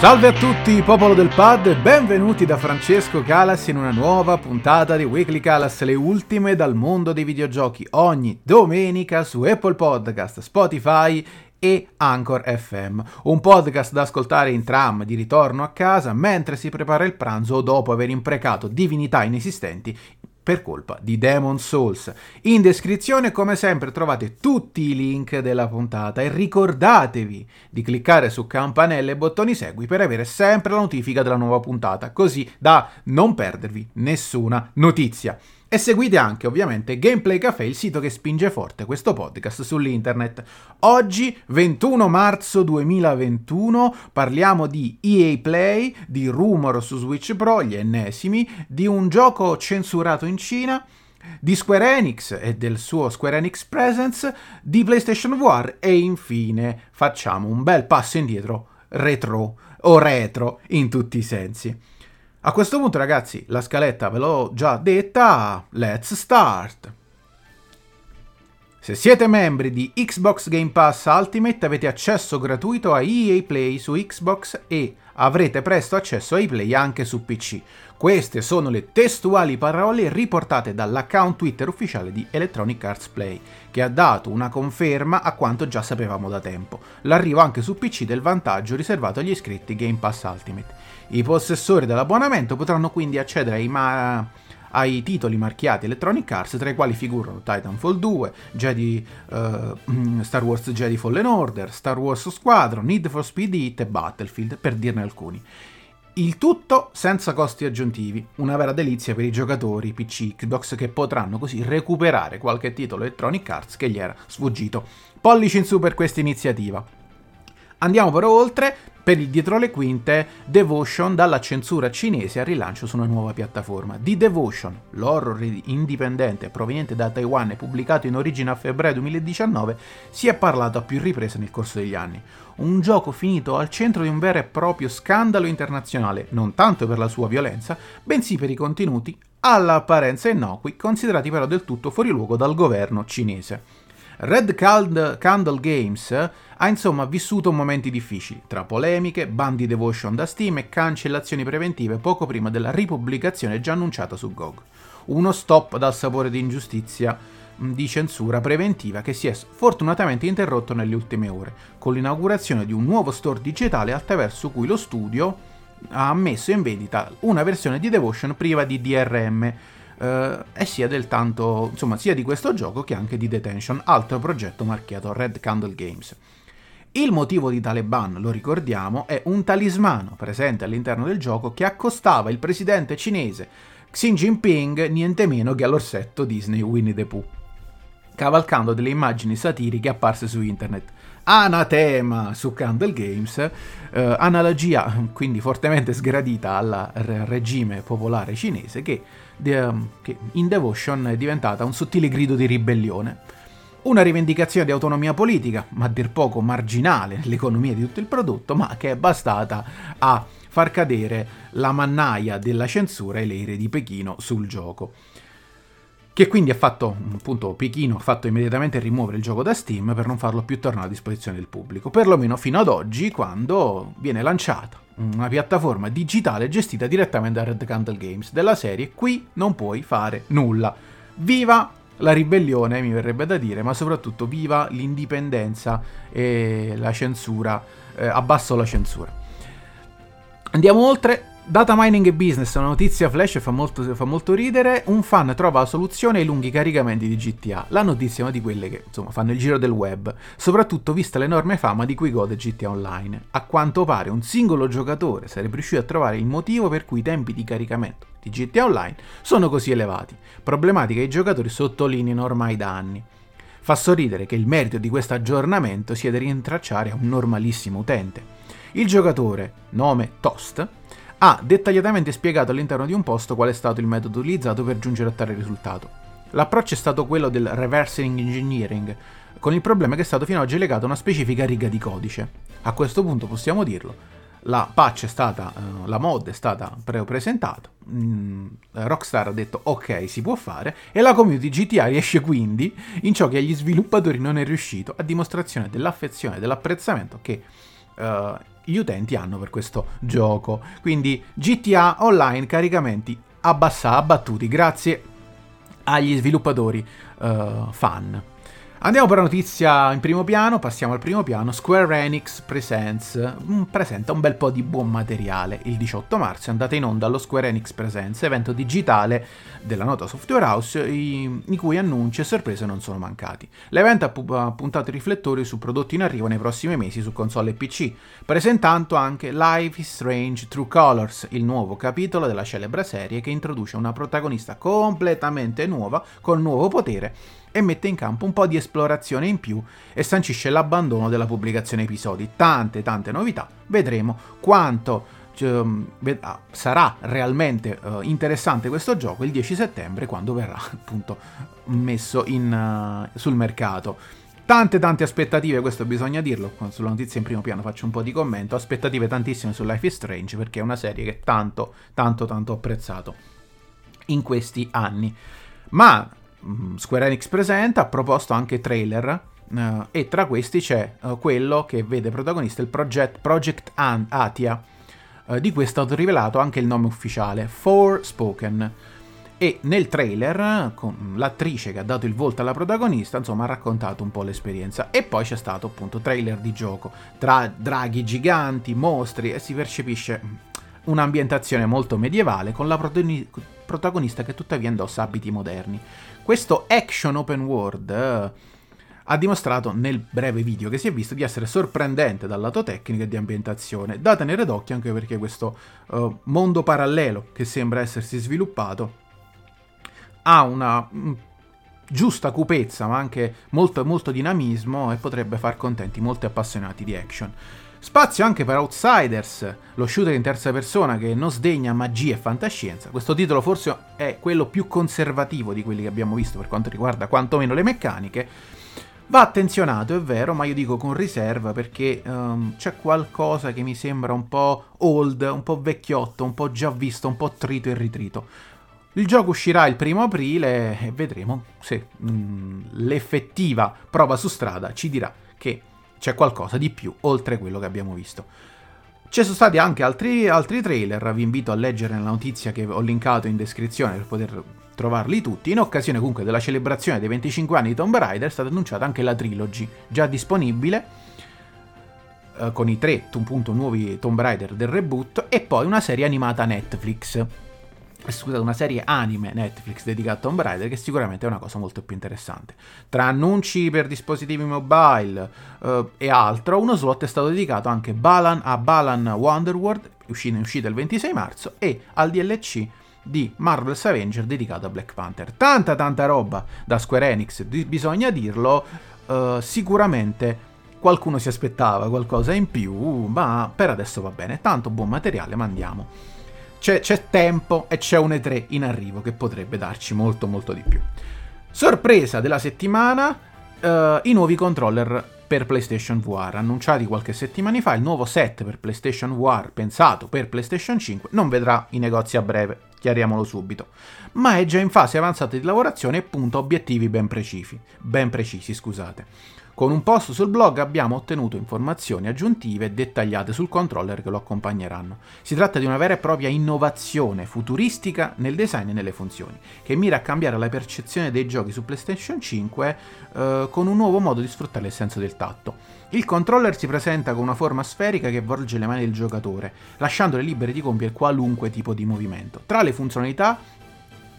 Salve a tutti, popolo del pad, benvenuti da Francesco Calas in una nuova puntata di Weekly Calas, le ultime dal mondo dei videogiochi, ogni domenica su Apple Podcast, Spotify e Anchor FM, un podcast da ascoltare in tram di ritorno a casa mentre si prepara il pranzo o dopo aver imprecato divinità inesistenti per colpa di Demon Souls. In descrizione, come sempre, trovate tutti i link della puntata e ricordatevi di cliccare su campanelle e bottoni segui per avere sempre la notifica della nuova puntata, così da non perdervi nessuna notizia. E seguite anche ovviamente Gameplay Café, il sito che spinge forte questo podcast sull'internet. Oggi, 21 marzo 2021, parliamo di EA Play, di rumor su Switch Pro, gli ennesimi, di un gioco censurato in Cina, di Square Enix e del suo Square Enix Presence, di PlayStation War e infine facciamo un bel passo indietro retro o retro in tutti i sensi. A questo punto, ragazzi, la scaletta ve l'ho già detta, let's start! Se siete membri di Xbox Game Pass Ultimate avete accesso gratuito a EA Play su Xbox e avrete presto accesso ai play anche su PC. Queste sono le testuali parole riportate dall'account Twitter ufficiale di Electronic Arts Play, che ha dato una conferma a quanto già sapevamo da tempo, l'arrivo anche su PC del vantaggio riservato agli iscritti Game Pass Ultimate. I possessori dell'abbonamento potranno quindi accedere ai, ma- ai titoli marchiati Electronic Arts, tra i quali figurano Titanfall 2, Jedi, uh, Star Wars Jedi Fallen Order, Star Wars Squadron, Need for Speed Heat e Battlefield, per dirne alcuni. Il tutto senza costi aggiuntivi, una vera delizia per i giocatori PC Xbox che potranno così recuperare qualche titolo Electronic Arts che gli era sfuggito. Pollici in su per questa iniziativa. Andiamo però oltre, per il dietro le quinte, Devotion dalla censura cinese al rilancio su una nuova piattaforma. Di Devotion, l'horror indipendente proveniente da Taiwan e pubblicato in origine a febbraio 2019, si è parlato a più riprese nel corso degli anni. Un gioco finito al centro di un vero e proprio scandalo internazionale, non tanto per la sua violenza, bensì per i contenuti all'apparenza innocui, considerati però del tutto fuori luogo dal governo cinese. Red Candle Games ha insomma vissuto momenti difficili, tra polemiche, bandi devotion da Steam e cancellazioni preventive poco prima della ripubblicazione già annunciata su GOG. Uno stop dal sapore di ingiustizia di censura preventiva che si è fortunatamente interrotto nelle ultime ore, con l'inaugurazione di un nuovo store digitale attraverso cui lo studio ha messo in vendita una versione di Devotion priva di DRM, eh, e sia del tanto, insomma, sia di questo gioco che anche di Detention, altro progetto marchiato Red Candle Games. Il motivo di tale ban, lo ricordiamo, è un talismano presente all'interno del gioco che accostava il presidente cinese Xi Jinping niente meno che all'orsetto Disney Winnie the Pooh, cavalcando delle immagini satiriche apparse su internet. Anatema su Candle Games, eh, analogia quindi fortemente sgradita al regime popolare cinese che che in Devotion è diventata un sottile grido di ribellione. Una rivendicazione di autonomia politica, ma a dir poco marginale nell'economia di tutto il prodotto, ma che è bastata a far cadere la mannaia della censura e le ire di Pechino sul gioco. Che quindi ha fatto, appunto, Pechino ha fatto immediatamente rimuovere il gioco da Steam per non farlo più tornare a disposizione del pubblico, perlomeno fino ad oggi, quando viene lanciata una piattaforma digitale gestita direttamente da Red Candle Games della serie Qui non puoi fare nulla. Viva la ribellione, mi verrebbe da dire, ma soprattutto viva l'indipendenza e la censura, eh, abbasso la censura. Andiamo oltre, Data mining e business, una notizia flash fa molto, fa molto ridere. Un fan trova la soluzione ai lunghi caricamenti di GTA. La notizia è una di quelle che insomma fanno il giro del web, soprattutto vista l'enorme fama di cui gode GTA Online. A quanto pare un singolo giocatore sarebbe riuscito a trovare il motivo per cui i tempi di caricamento di GTA Online sono così elevati, problematica che i giocatori sottolineano ormai da anni. Fa sorridere che il merito di questo aggiornamento sia da rintracciare a un normalissimo utente. Il giocatore, nome Toast, ha dettagliatamente spiegato all'interno di un post qual è stato il metodo utilizzato per giungere a tale risultato. L'approccio è stato quello del reversing engineering, con il problema che è stato fino ad oggi legato a una specifica riga di codice. A questo punto possiamo dirlo, la patch è stata, uh, la mod è stata pre- presentata, mm, Rockstar ha detto ok si può fare e la community GTA riesce quindi in ciò che agli sviluppatori non è riuscito, a dimostrazione dell'affezione e dell'apprezzamento che gli utenti hanno per questo gioco. Quindi GTA Online caricamenti abbassa, abbattuti grazie agli sviluppatori uh, fan. Andiamo per la notizia in primo piano, passiamo al primo piano. Square Enix Presents mm, presenta un bel po' di buon materiale. Il 18 marzo è andata in onda allo Square Enix Presents, evento digitale della nota software house, i, cui annunci e sorprese non sono mancati. L'evento ha puntato i riflettori su prodotti in arrivo nei prossimi mesi su console e PC, presentando anche Life is Strange True Colors, il nuovo capitolo della celebre serie che introduce una protagonista completamente nuova, con nuovo potere e mette in campo un po' di esplorazione in più e sancisce l'abbandono della pubblicazione episodi. Tante, tante novità. Vedremo quanto um, sarà realmente uh, interessante questo gioco il 10 settembre quando verrà appunto messo in, uh, sul mercato. Tante tante aspettative, questo bisogna dirlo, sulla notizia in primo piano faccio un po' di commento, aspettative tantissime su Life is Strange perché è una serie che tanto tanto tanto ho apprezzato in questi anni. Ma Square Enix presenta, ha proposto anche trailer uh, e tra questi c'è uh, quello che vede protagonista il Project, Project An- Atia. Uh, di cui è stato rivelato anche il nome ufficiale, Forspoken. E nel trailer, con l'attrice che ha dato il volto alla protagonista, insomma, ha raccontato un po' l'esperienza. E poi c'è stato appunto trailer di gioco, tra draghi giganti, mostri, e si percepisce mm, un'ambientazione molto medievale con la protagonista che tuttavia indossa abiti moderni. Questo action open world eh, ha dimostrato nel breve video che si è visto di essere sorprendente dal lato tecnico e di ambientazione, da tenere d'occhio anche perché questo uh, mondo parallelo che sembra essersi sviluppato ha una mh, giusta cupezza ma anche molto, molto dinamismo e potrebbe far contenti molti appassionati di action. Spazio anche per Outsiders, lo shooter in terza persona che non sdegna magia e fantascienza. Questo titolo forse è quello più conservativo di quelli che abbiamo visto per quanto riguarda quantomeno le meccaniche. Va attenzionato, è vero, ma io dico con riserva perché um, c'è qualcosa che mi sembra un po' old, un po' vecchiotto, un po' già visto, un po' trito e ritrito. Il gioco uscirà il primo aprile e vedremo se mm, l'effettiva prova su strada ci dirà che c'è qualcosa di più oltre quello che abbiamo visto. Ci sono stati anche altri, altri trailer, vi invito a leggere la notizia che ho linkato in descrizione per poter trovarli tutti. In occasione comunque della celebrazione dei 25 anni di Tomb Raider è stata annunciata anche la trilogy, già disponibile eh, con i tre appunto, nuovi Tomb Raider del reboot e poi una serie animata Netflix scusate, una serie anime Netflix dedicata a Tomb Raider che sicuramente è una cosa molto più interessante. Tra annunci per dispositivi mobile uh, e altro, uno slot è stato dedicato anche Balan, a Balan Wonderworld, uscita, uscita il 26 marzo, e al DLC di Marvel's Avenger dedicato a Black Panther. Tanta tanta roba da Square Enix, bisogna dirlo, uh, sicuramente qualcuno si aspettava qualcosa in più, ma per adesso va bene, tanto buon materiale, ma andiamo c'è, c'è tempo e c'è un E3 in arrivo che potrebbe darci molto molto di più. Sorpresa della settimana, uh, i nuovi controller per PlayStation VR. Annunciati qualche settimana fa, il nuovo set per PlayStation VR pensato per PlayStation 5 non vedrà i negozi a breve, chiariamolo subito, ma è già in fase avanzata di lavorazione e punta obiettivi ben precisi. Ben precisi scusate. Con un post sul blog abbiamo ottenuto informazioni aggiuntive e dettagliate sul controller che lo accompagneranno. Si tratta di una vera e propria innovazione futuristica nel design e nelle funzioni, che mira a cambiare la percezione dei giochi su PlayStation 5 eh, con un nuovo modo di sfruttare il senso del tatto. Il controller si presenta con una forma sferica che volge le mani del giocatore, lasciandole libere di compiere qualunque tipo di movimento. Tra le funzionalità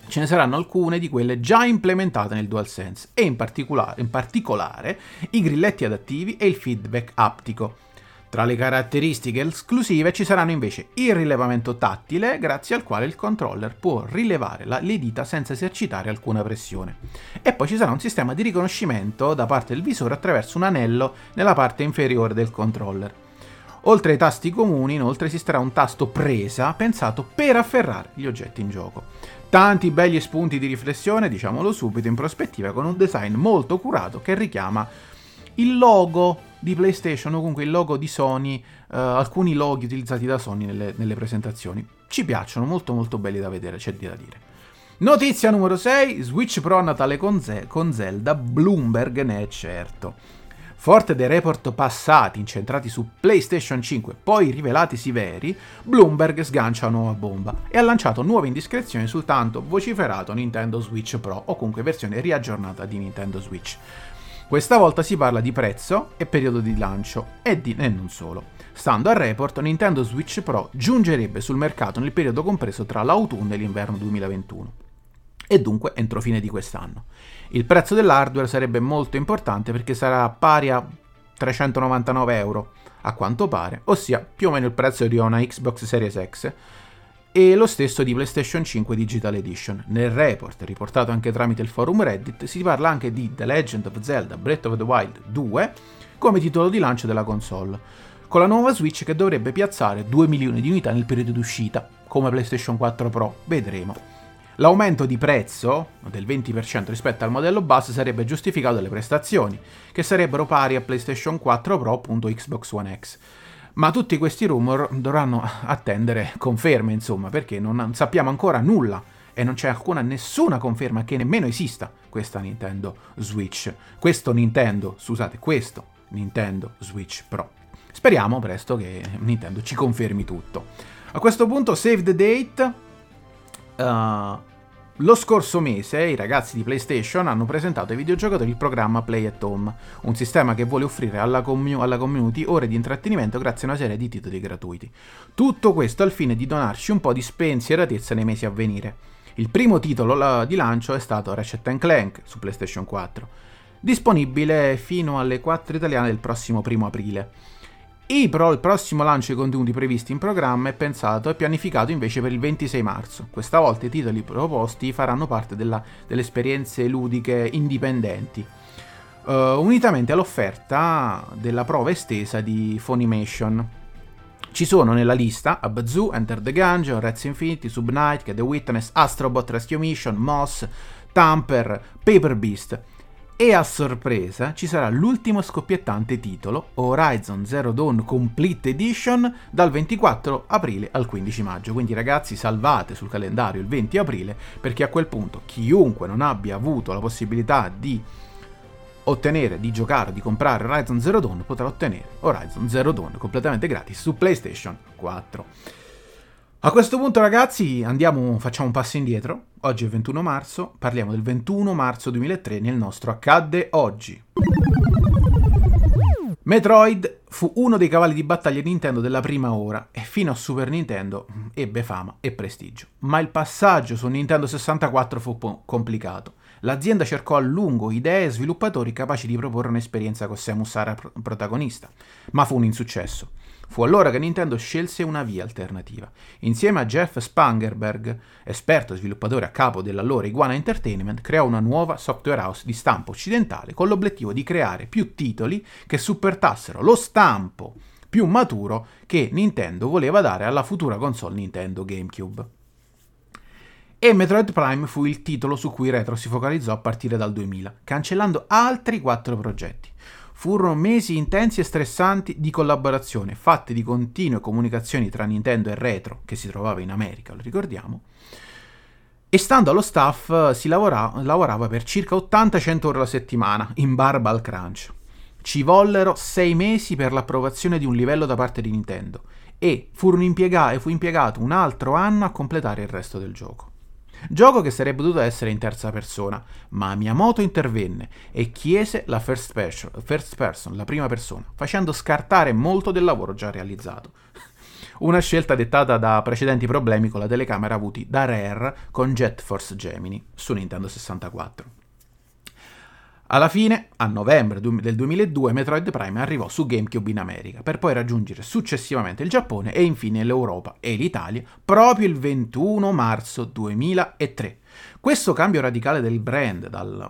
ce ne saranno alcune di quelle già implementate nel DualSense e in particolare, in particolare i grilletti adattivi e il feedback aptico. Tra le caratteristiche esclusive ci saranno invece il rilevamento tattile, grazie al quale il controller può rilevare la, le dita senza esercitare alcuna pressione. E poi ci sarà un sistema di riconoscimento da parte del visore attraverso un anello nella parte inferiore del controller. Oltre ai tasti comuni, inoltre, esisterà un tasto presa pensato per afferrare gli oggetti in gioco. Tanti belli spunti di riflessione, diciamolo subito, in prospettiva, con un design molto curato che richiama il logo di PlayStation o comunque il logo di Sony, uh, alcuni loghi utilizzati da Sony nelle, nelle, presentazioni. Ci piacciono, molto molto belli da vedere, c'è da dire. Notizia numero 6, Switch Pro a Natale con, Z- con Zelda, Bloomberg ne è certo. Forte dei report passati incentrati su PlayStation 5, poi rivelatisi veri, Bloomberg sgancia una nuova bomba e ha lanciato nuove indiscrezioni sul tanto vociferato Nintendo Switch Pro o comunque versione riaggiornata di Nintendo Switch. Questa volta si parla di prezzo e periodo di lancio e, di, e non solo. Stando al report, Nintendo Switch Pro giungerebbe sul mercato nel periodo compreso tra l'autunno e l'inverno 2021 e dunque entro fine di quest'anno. Il prezzo dell'hardware sarebbe molto importante perché sarà pari a 399 euro a quanto pare, ossia più o meno il prezzo di una Xbox Series X e lo stesso di PlayStation 5 Digital Edition. Nel report, riportato anche tramite il forum Reddit, si parla anche di The Legend of Zelda Breath of the Wild 2 come titolo di lancio della console, con la nuova Switch che dovrebbe piazzare 2 milioni di unità nel periodo di uscita, come PlayStation 4 Pro, vedremo. L'aumento di prezzo del 20% rispetto al modello base sarebbe giustificato dalle prestazioni, che sarebbero pari a PlayStation 4 Pro appunto Xbox One X. Ma tutti questi rumor dovranno attendere conferme, insomma, perché non sappiamo ancora nulla e non c'è alcuna nessuna conferma che nemmeno esista questa Nintendo Switch. Questo Nintendo, scusate, questo Nintendo Switch Pro. Speriamo presto che Nintendo ci confermi tutto. A questo punto save the date. Uh, lo scorso mese i ragazzi di PlayStation hanno presentato ai videogiocatori il programma Play at Home, un sistema che vuole offrire alla, commu- alla, community ore di intrattenimento grazie a una serie di titoli gratuiti. Tutto questo al fine di donarci un po' di spensieratezza nei mesi a venire. Il primo titolo di lancio è stato Ratchet Clank su PlayStation 4, disponibile fino alle 4 italiane del prossimo 1 aprile. E però il prossimo lancio dei contenuti previsti in programma è pensato e pianificato invece per il 26 marzo. Questa volta i titoli proposti faranno parte della, delle esperienze ludiche indipendenti, uh, unitamente all'offerta della prova estesa di Funimation. Ci sono nella lista Abzu, Enter the Gungeon, Reds Infinity, Subnight, The Witness, Astrobot Rescue Mission, Moss, Tamper, Paper Beast. E a sorpresa ci sarà l'ultimo scoppiettante titolo, Horizon Zero Dawn Complete Edition, dal 24 aprile al 15 maggio. Quindi ragazzi salvate sul calendario il 20 aprile perché a quel punto chiunque non abbia avuto la possibilità di ottenere, di giocare, di comprare Horizon Zero Dawn potrà ottenere Horizon Zero Dawn completamente gratis su PlayStation 4. A questo punto ragazzi andiamo, facciamo un passo indietro. Oggi è il 21 marzo, parliamo del 21 marzo 2003 nel nostro Accadde Oggi. Metroid fu uno dei cavalli di battaglia Nintendo della prima ora e fino a Super Nintendo ebbe fama e prestigio. Ma il passaggio su Nintendo 64 fu po- complicato. L'azienda cercò a lungo idee e sviluppatori capaci di proporre un'esperienza con Samus Aran protagonista, ma fu un insuccesso. Fu allora che Nintendo scelse una via alternativa. Insieme a Jeff Spangerberg, esperto sviluppatore a capo dell'allora Iguana Entertainment, creò una nuova software house di stampo occidentale con l'obiettivo di creare più titoli che supportassero lo stampo più maturo che Nintendo voleva dare alla futura console Nintendo GameCube. E Metroid Prime fu il titolo su cui Retro si focalizzò a partire dal 2000, cancellando altri quattro progetti. Furono mesi intensi e stressanti di collaborazione, fatti di continue comunicazioni tra Nintendo e Retro, che si trovava in America, lo ricordiamo, e stando allo staff si lavora, lavorava per circa 80-100 ore alla settimana, in barba al crunch. Ci vollero sei mesi per l'approvazione di un livello da parte di Nintendo e impiega- fu impiegato un altro anno a completare il resto del gioco. Gioco che sarebbe dovuto essere in terza persona, ma Miyamoto intervenne e chiese la first person, first person, la prima persona, facendo scartare molto del lavoro già realizzato. Una scelta dettata da precedenti problemi con la telecamera avuti da Rare con Jet Force Gemini su Nintendo 64. Alla fine, a novembre del 2002, Metroid Prime arrivò su GameCube in America, per poi raggiungere successivamente il Giappone e infine l'Europa e l'Italia proprio il 21 marzo 2003. Questo cambio radicale del brand dal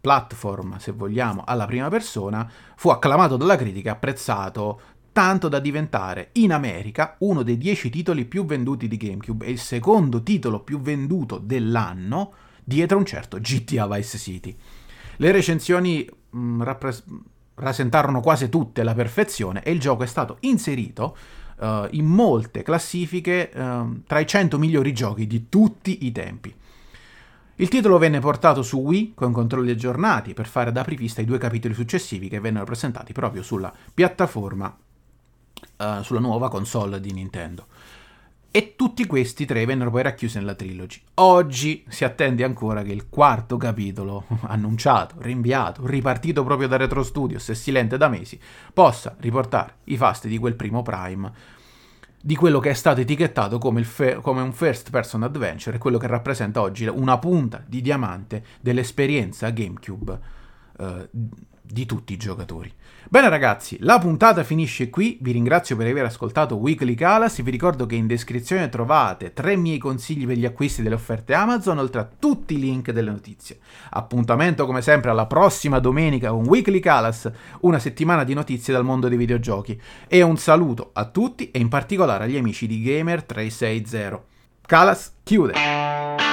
platform, se vogliamo, alla prima persona fu acclamato dalla critica e apprezzato tanto da diventare in America uno dei dieci titoli più venduti di GameCube e il secondo titolo più venduto dell'anno dietro un certo GTA Vice City. Le recensioni mh, mm, rappres- rasentarono quasi tutte alla perfezione e il gioco è stato inserito uh, in molte classifiche uh, tra i 100 migliori giochi di tutti i tempi. Il titolo venne portato su Wii con controlli aggiornati per fare da apripista i due capitoli successivi che vennero presentati proprio sulla piattaforma, uh, sulla nuova console di Nintendo. E tutti questi tre vennero poi racchiusi nella trilogy. Oggi si attende ancora che il quarto capitolo, annunciato, rinviato, ripartito proprio da Retro Studios e silente da mesi, possa riportare i fasti di quel primo Prime, di quello che è stato etichettato come, fe- come un first person adventure, quello che rappresenta oggi una punta di diamante dell'esperienza GameCube. Uh, di tutti i giocatori. Bene ragazzi, la puntata finisce qui, vi ringrazio per aver ascoltato Weekly Calas, vi ricordo che in descrizione trovate tre miei consigli per gli acquisti delle offerte Amazon, oltre a tutti i link delle notizie. Appuntamento come sempre alla prossima domenica con Weekly Calas, una settimana di notizie dal mondo dei videogiochi. E un saluto a tutti e in particolare agli amici di Gamer360. Calas chiude!